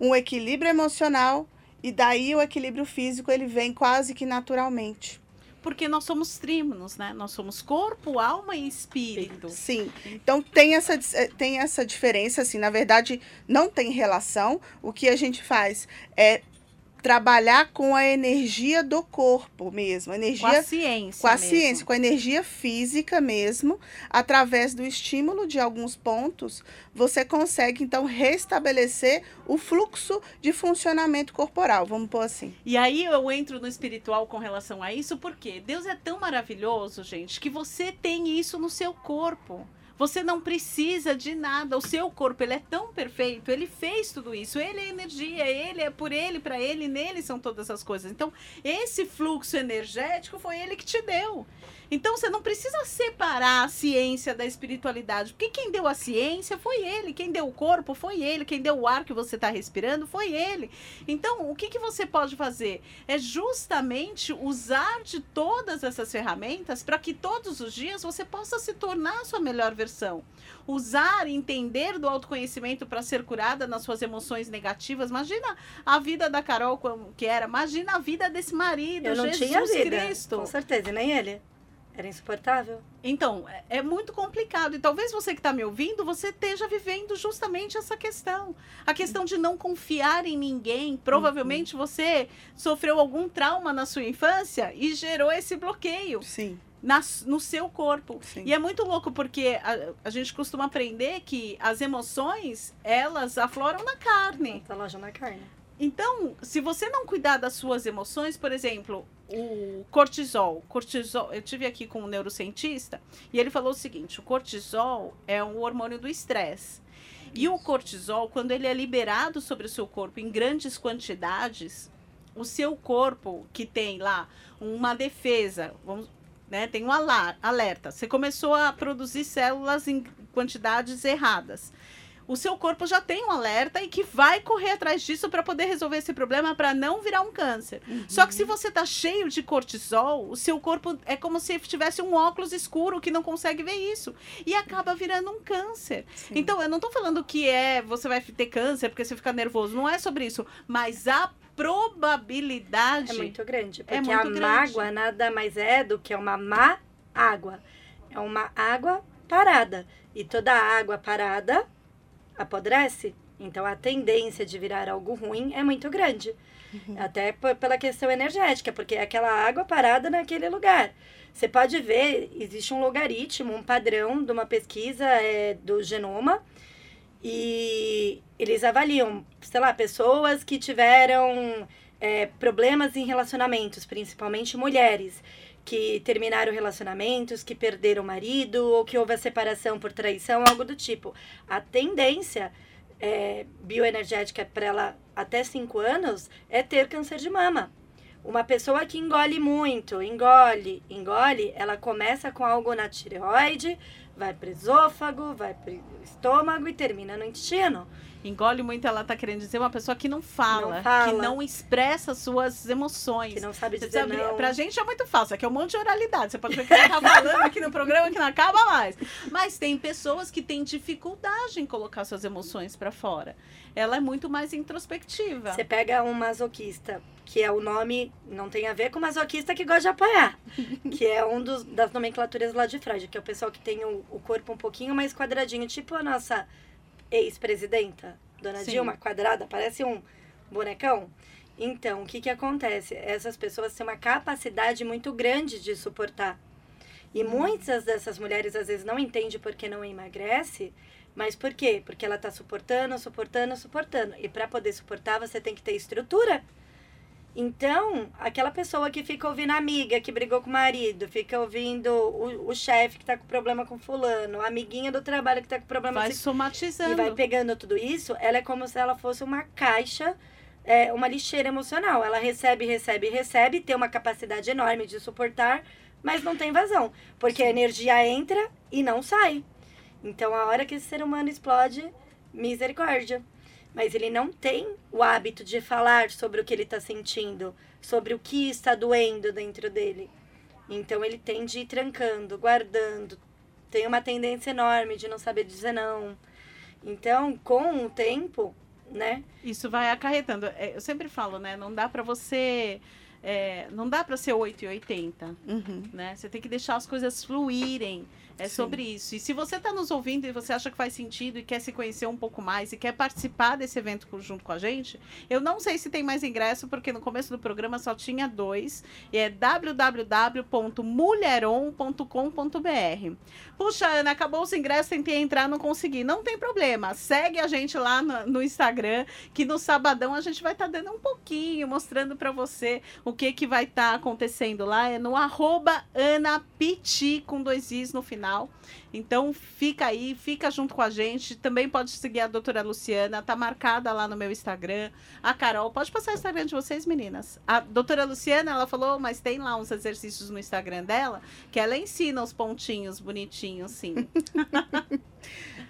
um equilíbrio emocional, e daí o equilíbrio físico ele vem quase que naturalmente. Porque nós somos trímonos, né? Nós somos corpo, alma e espírito. Sim. Então tem essa, eh, tem essa diferença, assim, na verdade, não tem relação. O que a gente faz é trabalhar com a energia do corpo mesmo, energia com a ciência, com a mesmo. ciência, com a energia física mesmo, através do estímulo de alguns pontos, você consegue então restabelecer o fluxo de funcionamento corporal, vamos pôr assim. E aí eu entro no espiritual com relação a isso, porque Deus é tão maravilhoso, gente, que você tem isso no seu corpo. Você não precisa de nada. O seu corpo, ele é tão perfeito. Ele fez tudo isso. Ele é energia. Ele é por ele, para ele, nele são todas as coisas. Então, esse fluxo energético foi ele que te deu. Então você não precisa separar a ciência da espiritualidade, porque quem deu a ciência foi ele, quem deu o corpo foi ele, quem deu o ar que você está respirando foi ele. Então o que, que você pode fazer? É justamente usar de todas essas ferramentas para que todos os dias você possa se tornar a sua melhor versão. Usar, entender do autoconhecimento para ser curada nas suas emoções negativas. Imagina a vida da Carol como que era, imagina a vida desse marido, Eu não Jesus tinha vida, Cristo. com certeza, e nem ele. Era insuportável. Então, é- é muito complicado. E talvez você que está me ouvindo, você esteja vivendo justamente essa questão. A questão de não confiar em ninguém. Provavelmente você sofreu algum trauma na sua infância e gerou esse bloqueio Sim, na, no seu corpo. sim. E é muito louco porque a, a gente costuma aprender que as emoções, elas afloram na carne. Tá loja na carne. Então, se você não cuidar das suas emoções, por exemplo, o cortisol, cortisol, eu tive aqui com um neurocientista e ele falou o seguinte: o cortisol é um hormônio do estresse. E o cortisol, quando ele é liberado sobre o seu corpo em grandes quantidades, o seu corpo que tem lá uma defesa, vamos, né, tem um alerta. Você começou a produzir células em quantidades erradas o seu corpo já tem um alerta e que vai correr atrás disso para poder resolver esse problema para não virar um câncer. Só que se você tá cheio de cortisol, o seu corpo é como se tivesse um óculos escuro que não consegue ver isso e acaba virando um câncer. Sim. Então, eu não tô falando que é você vai ter câncer porque você fica nervoso, não é sobre isso, mas a probabilidade É muito grande. Porque muito a grande. mágoa nada mais é do que uma má água. É uma água parada. E toda água parada apodrece. Então a tendência de virar algo ruim é muito grande. Até p- pela questão energética, porque é aquela água parada naquele lugar. Você pode ver, existe um logaritmo, um padrão de uma pesquisa é, do genoma, e eles avaliam, sei lá, pessoas que tiveram é, problemas em relacionamentos, principalmente mulheres, que terminaram relacionamentos, que perderam o marido, ou que houve a separação por traição, algo do tipo. A tendência é, bioenergética para ela até 5 anos é ter câncer de mama. Uma pessoa que engole muito, engole, engole, ela começa com algo na tireoide, vai para esôfago, vai para estômago e termina no intestino. engole muito, ela tá querendo dizer uma pessoa que não fala, Não fala. que não expressa suas emoções. Que não sabe dizer sabe, não. pra gente é muito fácil, aqui é um monte de oralidade. Você pode ver que ela tá falando aqui no programa que não acaba mais. Mas tem pessoas que têm dificuldade em colocar suas emoções pra fora. Ela é muito mais introspectiva. Você pega um masoquista, que é o nome, não tem a ver com masoquista que gosta de apanhar, <laughs> que é um dos, das nomenclaturas lá de Freud, que é o pessoal que tem o, o corpo um pouquinho mais quadradinho, tipo a nossa ex-presidenta, Dona Sim. Dilma, quadrada, parece um bonecão. Então, o que que acontece? Essas pessoas têm uma capacidade muito grande de suportar. E muitas dessas mulheres às vezes não entendem por que não emagrece, mas por quê? Porque ela está suportando, suportando, suportando. E para poder suportar, você tem que ter estrutura. Então, aquela pessoa que fica ouvindo a amiga que brigou com o marido, fica ouvindo o, o chefe que tá com problema com fulano, a amiguinha do trabalho que tá com problema Vai com somatizando. e vai pegando tudo isso, ela é como se ela fosse uma caixa, é, uma lixeira emocional. Ela recebe, recebe, recebe, tem uma capacidade enorme de suportar, mas não tem vazão. Porque a energia entra e não sai. Então, a hora que esse ser humano explode, misericórdia. Mas ele não tem o hábito de falar sobre o que ele está sentindo, sobre o que está doendo dentro dele. Então ele tende a ir trancando, guardando, tem uma tendência enorme de não saber dizer não. Então, com o tempo, né? Isso vai acarretando. É, eu sempre falo, né? Não dá para você. É, não dá para ser 8 e 80, Uhum. né? Você tem que deixar as coisas fluírem. É Sim. sobre isso. E se você está nos ouvindo e você acha que faz sentido e quer se conhecer um pouco mais e quer participar desse evento junto com a gente, eu não sei se tem mais ingresso, porque no começo do programa só tinha dois. E é www.mulheron.com.br. Puxa, Ana, acabou os ingressos, tentei entrar, não consegui. Não tem problema. Segue a gente lá no, no Instagram, que no sabadão a gente vai estar dando um pouquinho, mostrando para você o que, que vai estar acontecendo lá. É no arroba anapiti, com dois is no final. Então fica aí, fica junto com a gente. Também pode seguir a doutora Luciana, tá marcada lá no meu Instagram. A Carol, pode passar o Instagram de vocês, meninas. A doutora Luciana, ela falou, mas tem lá uns exercícios no Instagram dela, que ela ensina os pontinhos bonitinhos, sim. <laughs>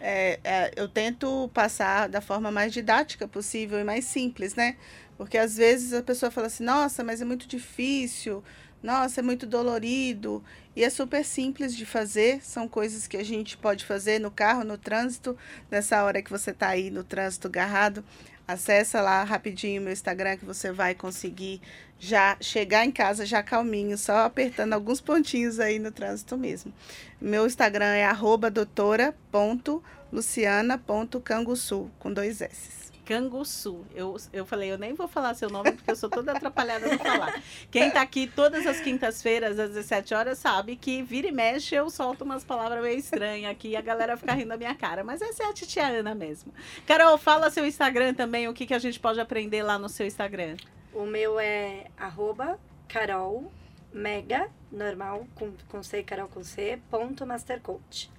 É, é, eu tento passar da forma mais didática possível e mais simples, né? Porque às vezes a pessoa fala assim, nossa, mas é muito difícil, nossa, é muito dolorido. E é super simples de fazer, são coisas que a gente pode fazer no carro, no trânsito, nessa hora que você está aí no trânsito garrado. Acessa lá rapidinho meu Instagram que você vai conseguir já chegar em casa já calminho, só apertando alguns pontinhos aí no trânsito mesmo. Meu Instagram é doutora.luciana.canguçu, com dois S. Canguçu. Eu, eu falei, eu nem vou falar seu nome porque eu sou toda atrapalhada no falar. Quem tá aqui todas as quintas-feiras, às 17 horas, sabe que vira e mexe eu solto umas palavras meio estranhas aqui e a galera fica rindo da minha cara. Mas essa é a titia Ana mesmo. Carol, fala seu Instagram também, o que, que a gente pode aprender lá no seu Instagram. O meu é arroba Carol Mega, normal, com, com C, Carol com C, ponto Mastercoach.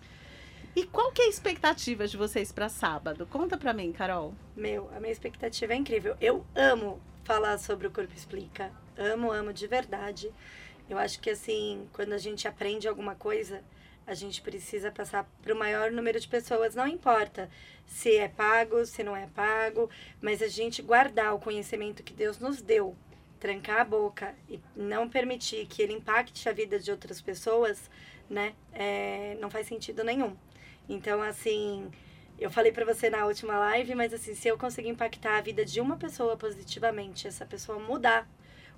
E qual que é a expectativa de vocês para sábado? Conta pra mim, Carol. Meu, a minha expectativa é incrível. Eu amo falar sobre o Corpo Explica. Amo, amo de verdade. Eu acho que assim, quando a gente aprende alguma coisa, a gente precisa passar para o maior número de pessoas. Não importa se é pago, se não é pago, mas a gente guardar o conhecimento que Deus nos deu, trancar a boca e não permitir que ele impacte a vida de outras pessoas, né? É, não faz sentido nenhum. Então, assim, eu falei pra você na última live, mas assim, se eu conseguir impactar a vida de uma pessoa positivamente, essa pessoa mudar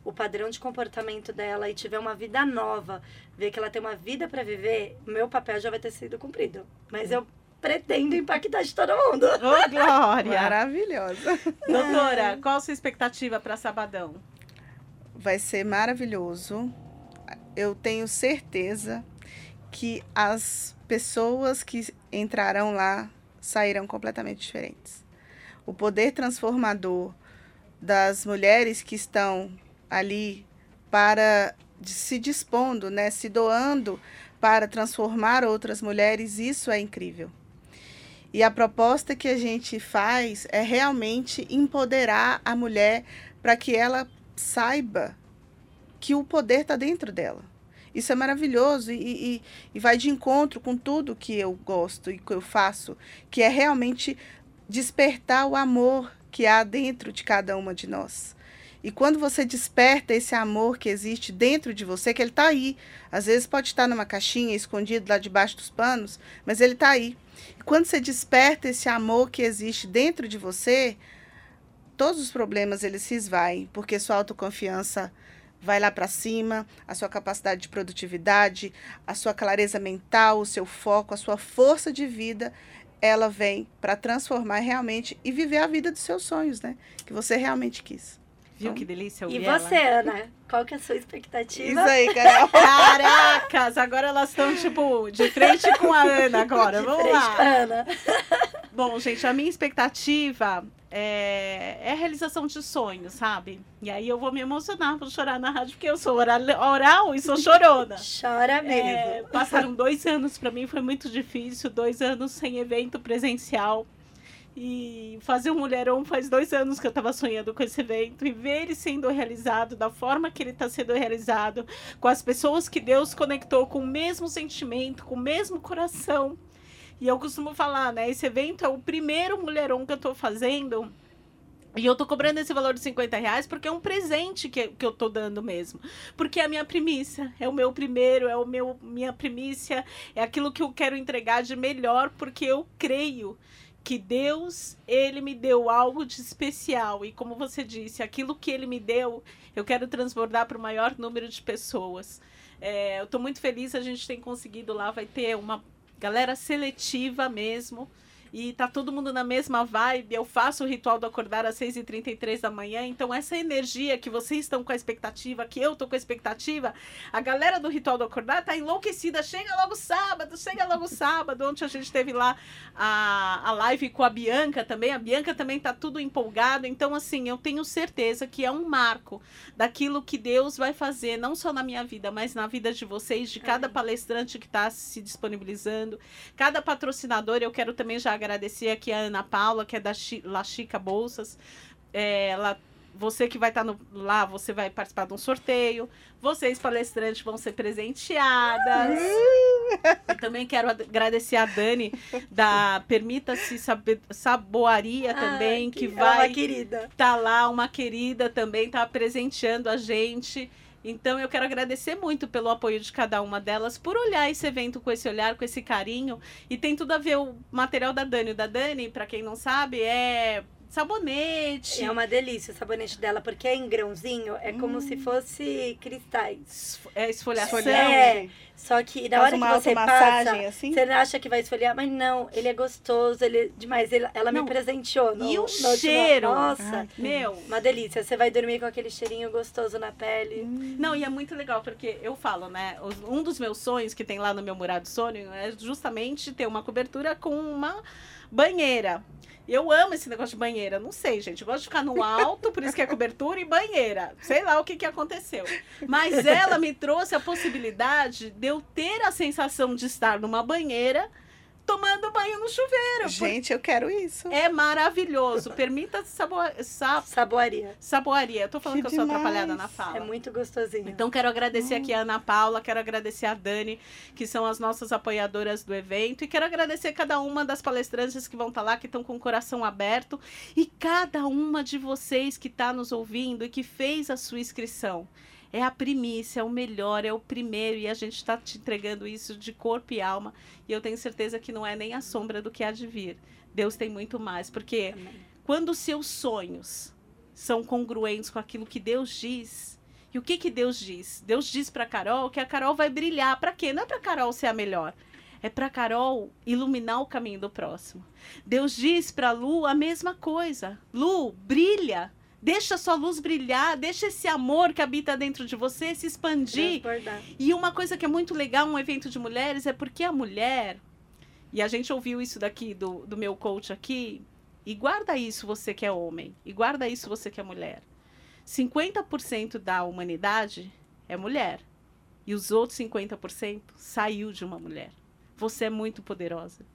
o padrão de comportamento dela e tiver uma vida nova, ver que ela tem uma vida para viver, o meu papel já vai ter sido cumprido. Mas eu pretendo impactar de todo mundo. Ô, Glória! Maravilhosa. Doutora, qual a sua expectativa para sabadão? Vai ser maravilhoso. Eu tenho certeza que as pessoas que entrarão lá sairão completamente diferentes. O poder transformador das mulheres que estão ali para se dispondo, né, se doando para transformar outras mulheres, isso é incrível. E a proposta que a gente faz é realmente empoderar a mulher para que ela saiba que o poder está dentro dela. Isso é maravilhoso e, e, e vai de encontro com tudo que eu gosto e que eu faço, que é realmente despertar o amor que há dentro de cada uma de nós. E quando você desperta esse amor que existe dentro de você, que ele está aí, às vezes pode estar numa caixinha escondido lá debaixo dos panos, mas ele está aí. E quando você desperta esse amor que existe dentro de você, todos os problemas eles se esvaem, porque sua autoconfiança vai lá para cima, a sua capacidade de produtividade, a sua clareza mental, o seu foco, a sua força de vida, ela vem para transformar realmente e viver a vida dos seus sonhos, né? Que você realmente quis. Viu que delícia E ouvir ela? você, Ana? Qual que é a sua expectativa? Isso aí, <laughs> Carol. Caracas, agora elas estão, tipo, de frente com a Ana agora. De Vamos lá. Ana. Bom, gente, a minha expectativa é, é a realização de sonhos, sabe? E aí eu vou me emocionar, vou chorar na rádio, porque eu sou oral, oral e sou chorona. <laughs> Chora mesmo. É, passaram <laughs> dois anos para mim, foi muito difícil, dois anos sem evento presencial. E fazer um mulherão faz dois anos que eu estava sonhando com esse evento e ver ele sendo realizado da forma que ele está sendo realizado, com as pessoas que Deus conectou com o mesmo sentimento, com o mesmo coração. E eu costumo falar, né? Esse evento é o primeiro mulherão que eu estou fazendo E eu tô cobrando esse valor de 50 reais porque é um presente que, que eu tô dando mesmo. Porque é a minha primícia, é o meu primeiro, é o meu minha primícia, é aquilo que eu quero entregar de melhor, porque eu creio que Deus, ele me deu algo de especial. E como você disse, aquilo que ele me deu, eu quero transbordar para o maior número de pessoas. É, eu estou muito feliz, a gente tem conseguido lá, vai ter uma galera seletiva mesmo e tá todo mundo na mesma vibe. Eu faço o ritual do acordar às 6h33 da manhã. Então, essa energia que vocês estão com a expectativa, que eu tô com a expectativa, a galera do ritual do acordar tá enlouquecida. Chega logo sábado, chega logo sábado. Ontem a gente teve lá a, a live com a Bianca também. A Bianca também tá tudo empolgado. Então, assim, eu tenho certeza que é um marco daquilo que Deus vai fazer, não só na minha vida, mas na vida de vocês, de cada palestrante que está se disponibilizando, cada patrocinador. Eu quero também já agradecer aqui a Ana Paula, que é da La Chica Bolsas. É, ela, você que vai estar tá lá, você vai participar de um sorteio. Vocês, palestrantes, vão ser presenteadas. e também quero agradecer a Dani da Permita-se Saboaria também, Ai, que, que vai. Uma querida. Tá lá, uma querida também, tá presenteando a gente. Então eu quero agradecer muito pelo apoio de cada uma delas, por olhar esse evento com esse olhar, com esse carinho. E tem tudo a ver o material da Dani. O da Dani, para quem não sabe, é sabonete. É uma delícia o sabonete dela, porque é em grãozinho, é hum. como se hum. fosse cristais. É esfoliação. É, só que na hora que você passa, assim? você acha que vai esfoliar, mas não, ele é gostoso, ele é demais. Ele, ela não. me presenteou. No, e o no, cheiro? Nossa, meu. Uma delícia. Você vai dormir com aquele cheirinho gostoso na pele. Hum. Não, e é muito legal, porque eu falo, né, um dos meus sonhos que tem lá no meu murado sonho é justamente ter uma cobertura com uma banheira. Eu amo esse negócio de banheira. Não sei, gente. Eu gosto de ficar no alto, por isso que é cobertura e banheira. Sei lá o que, que aconteceu. Mas ela me trouxe a possibilidade de eu ter a sensação de estar numa banheira tomando banho no chuveiro. Gente, eu quero isso. É maravilhoso. Permita sabo... Sa... saboaria. Saboaria. Eu tô falando que, que eu sou atrapalhada na fala. É muito gostosinho. Então quero agradecer hum. aqui a Ana Paula, quero agradecer a Dani, que são as nossas apoiadoras do evento, e quero agradecer cada uma das palestrantes que vão estar tá lá, que estão com o coração aberto, e cada uma de vocês que está nos ouvindo e que fez a sua inscrição é a primícia, é o melhor, é o primeiro, e a gente está te entregando isso de corpo e alma. E eu tenho certeza que não é nem a sombra do que há de vir. Deus tem muito mais, porque Amém. quando os seus sonhos são congruentes com aquilo que Deus diz, e o que, que Deus diz? Deus diz para Carol que a Carol vai brilhar. Para quê? Não é para Carol ser a melhor. É para Carol iluminar o caminho do próximo. Deus diz para Lu a mesma coisa. Lu, brilha. Deixa sua luz brilhar, deixa esse amor que habita dentro de você se expandir. E uma coisa que é muito legal um evento de mulheres é porque a mulher, e a gente ouviu isso daqui do, do meu coach aqui, e guarda isso você que é homem, e guarda isso você que é mulher. 50% da humanidade é mulher. E os outros 50% saiu de uma mulher. Você é muito poderosa.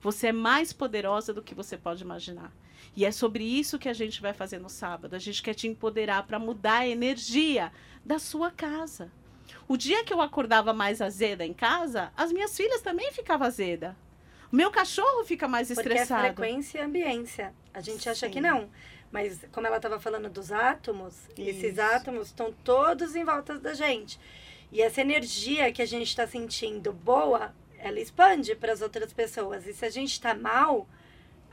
Você é mais poderosa do que você pode imaginar. E é sobre isso que a gente vai fazer no sábado. A gente quer te empoderar para mudar a energia da sua casa. O dia que eu acordava mais azeda em casa, as minhas filhas também ficavam azeda. O meu cachorro fica mais estressado. Porque é frequência e ambiência. A gente acha Sim. que não. Mas como ela estava falando dos átomos, isso. esses átomos estão todos em volta da gente. E essa energia que a gente está sentindo boa, ela expande para as outras pessoas. E se a gente está mal,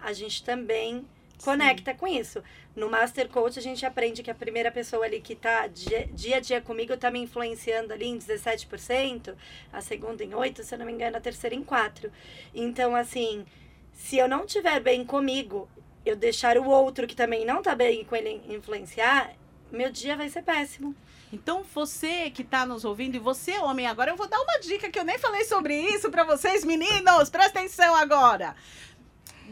a gente também conecta Sim. com isso. No Master Coach, a gente aprende que a primeira pessoa ali que está dia, dia a dia comigo está me influenciando ali em 17%, a segunda em 8%, se eu não me engano, a terceira em 4%. Então, assim, se eu não estiver bem comigo, eu deixar o outro que também não está bem com ele influenciar, meu dia vai ser péssimo. Então, você que está nos ouvindo, e você, homem, agora eu vou dar uma dica que eu nem falei sobre isso para vocês, meninos. Presta atenção agora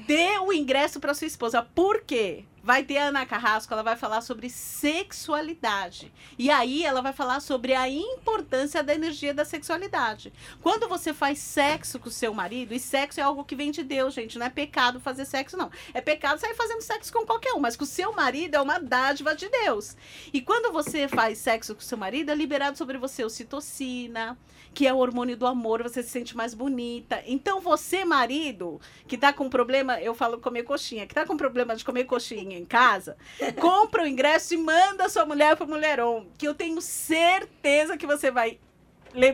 dê o ingresso para sua esposa. Por quê? Vai ter a Ana Carrasco, ela vai falar sobre sexualidade. E aí ela vai falar sobre a importância da energia da sexualidade. Quando você faz sexo com o seu marido, e sexo é algo que vem de Deus, gente, não é pecado fazer sexo, não. É pecado sair fazendo sexo com qualquer um, mas com o seu marido é uma dádiva de Deus. E quando você faz sexo com o seu marido, é liberado sobre você o citocina, que é o hormônio do amor, você se sente mais bonita. Então, você, marido, que tá com problema, eu falo comer coxinha, que tá com problema de comer coxinha em casa, compra o ingresso e manda sua mulher pro Mulheron, que eu tenho certeza que você vai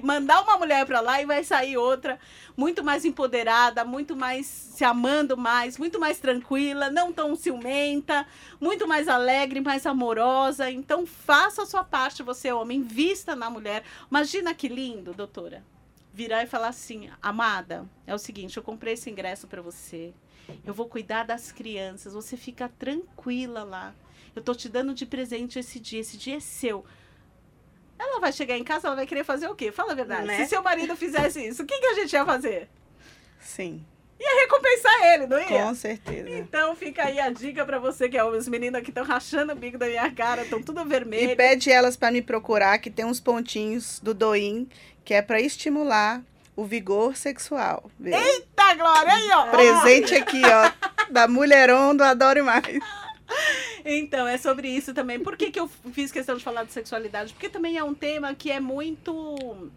mandar uma mulher para lá e vai sair outra muito mais empoderada, muito mais se amando mais, muito mais tranquila, não tão ciumenta, muito mais alegre, mais amorosa. Então faça a sua parte, você homem, vista na mulher. Imagina que lindo, doutora. Virar e falar assim: "Amada, é o seguinte, eu comprei esse ingresso para você. Eu vou cuidar das crianças, você fica tranquila lá. Eu tô te dando de presente esse dia, esse dia é seu. Ela vai chegar em casa, ela vai querer fazer o quê? Fala a verdade. Né? Se seu marido fizesse isso, o que, que a gente ia fazer? Sim, Ia recompensar ele, não ia? com certeza. Então fica aí a dica pra você, que é os meninos aqui estão rachando o bico da minha cara, estão tudo E vermelho. pede elas para me procurar, que tem uns pontinhos do Doim, que é para estimular o vigor sexual. viu? Eita, Glória, aí, ó. Presente aqui, ó, da Mulheron do Adore Mais. Então, é sobre isso também. Por que, que eu fiz questão de falar de sexualidade? Porque também é um tema que é muito.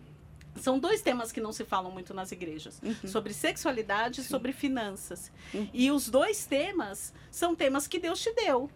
São dois temas que não se falam muito nas igrejas: sobre sexualidade e sobre finanças. Uhum. E os dois temas são temas que Deus te deu.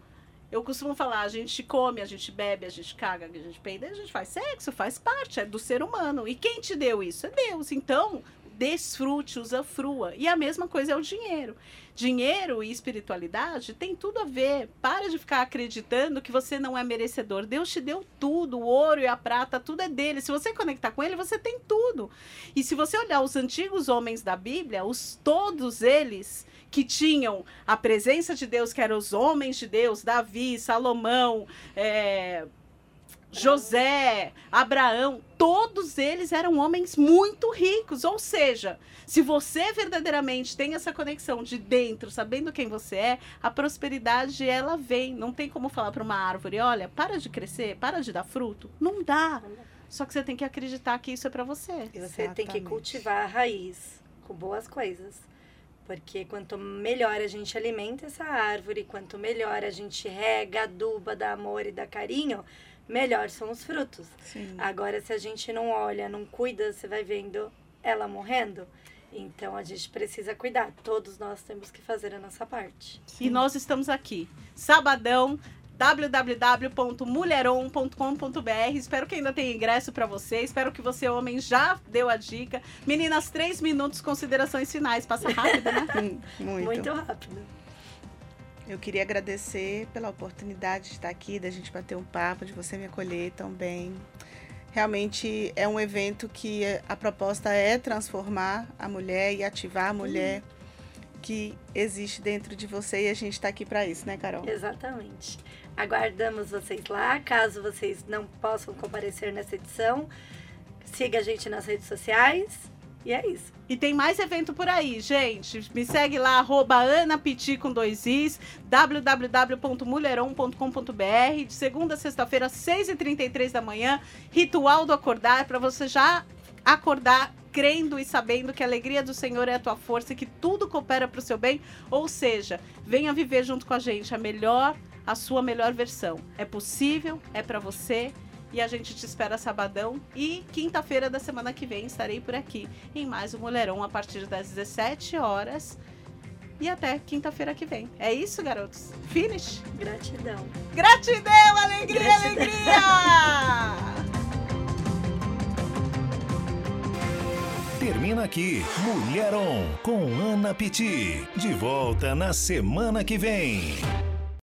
Eu costumo falar, a gente come, a gente bebe, a gente caga, a gente peida, a gente faz sexo, faz parte, é do ser humano. E quem te deu isso? É Deus. Então, desfrute, usufrua. E a mesma coisa é o dinheiro. Dinheiro e espiritualidade tem tudo a ver. Para de ficar acreditando que você não é merecedor. Deus te deu tudo, o ouro e a prata, tudo é dele. Se você conectar com ele, você tem tudo. E se você olhar os antigos homens da Bíblia, os todos eles que tinham a presença de Deus, que eram os homens de Deus, Davi, Salomão, é, José, Abraão, todos eles eram homens muito ricos. Ou seja, se você verdadeiramente tem essa conexão de dentro, sabendo quem você é, a prosperidade ela vem. Não tem como falar para uma árvore, olha, para de crescer, para de dar fruto. Não dá. Só que você tem que acreditar que isso é para você. E você tem que Exatamente. cultivar a raiz com boas coisas. Porque quanto melhor a gente alimenta essa árvore, quanto melhor a gente rega, aduba, dá amor e dá carinho, melhor são os frutos. Sim. Agora, se a gente não olha, não cuida, você vai vendo ela morrendo. Então, a gente precisa cuidar. Todos nós temos que fazer a nossa parte. E nós estamos aqui, sabadão, www.mulheron.com.br. Espero que ainda tenha ingresso para você. Espero que você, homem, já deu a dica. Meninas, três minutos, considerações finais. Passa rápido, né? <laughs> Muito. Muito rápido. Eu queria agradecer pela oportunidade de estar aqui, da gente bater um papo, de você me acolher tão bem. Realmente é um evento que a proposta é transformar a mulher e ativar a mulher que existe dentro de você e a gente está aqui para isso, né, Carol? Exatamente. Aguardamos vocês lá. Caso vocês não possam comparecer nessa edição, siga a gente nas redes sociais. E é isso. E tem mais evento por aí, gente. Me segue lá, arroba anapiti com dois is, www.mulheron.com.br. De segunda a sexta-feira, 6h33 da manhã, Ritual do Acordar, para você já acordar crendo e sabendo que a alegria do Senhor é a tua força e que tudo coopera para o seu bem. Ou seja, venha viver junto com a gente a melhor, a sua melhor versão. É possível, é para você. E a gente te espera sabadão e quinta-feira da semana que vem estarei por aqui em mais um Mulherão a partir das 17 horas. E até quinta-feira que vem. É isso, garotos? Finish? Gratidão. Gratidão, alegria, Gratidão. alegria! Termina aqui Mulheron com Ana Piti. De volta na semana que vem.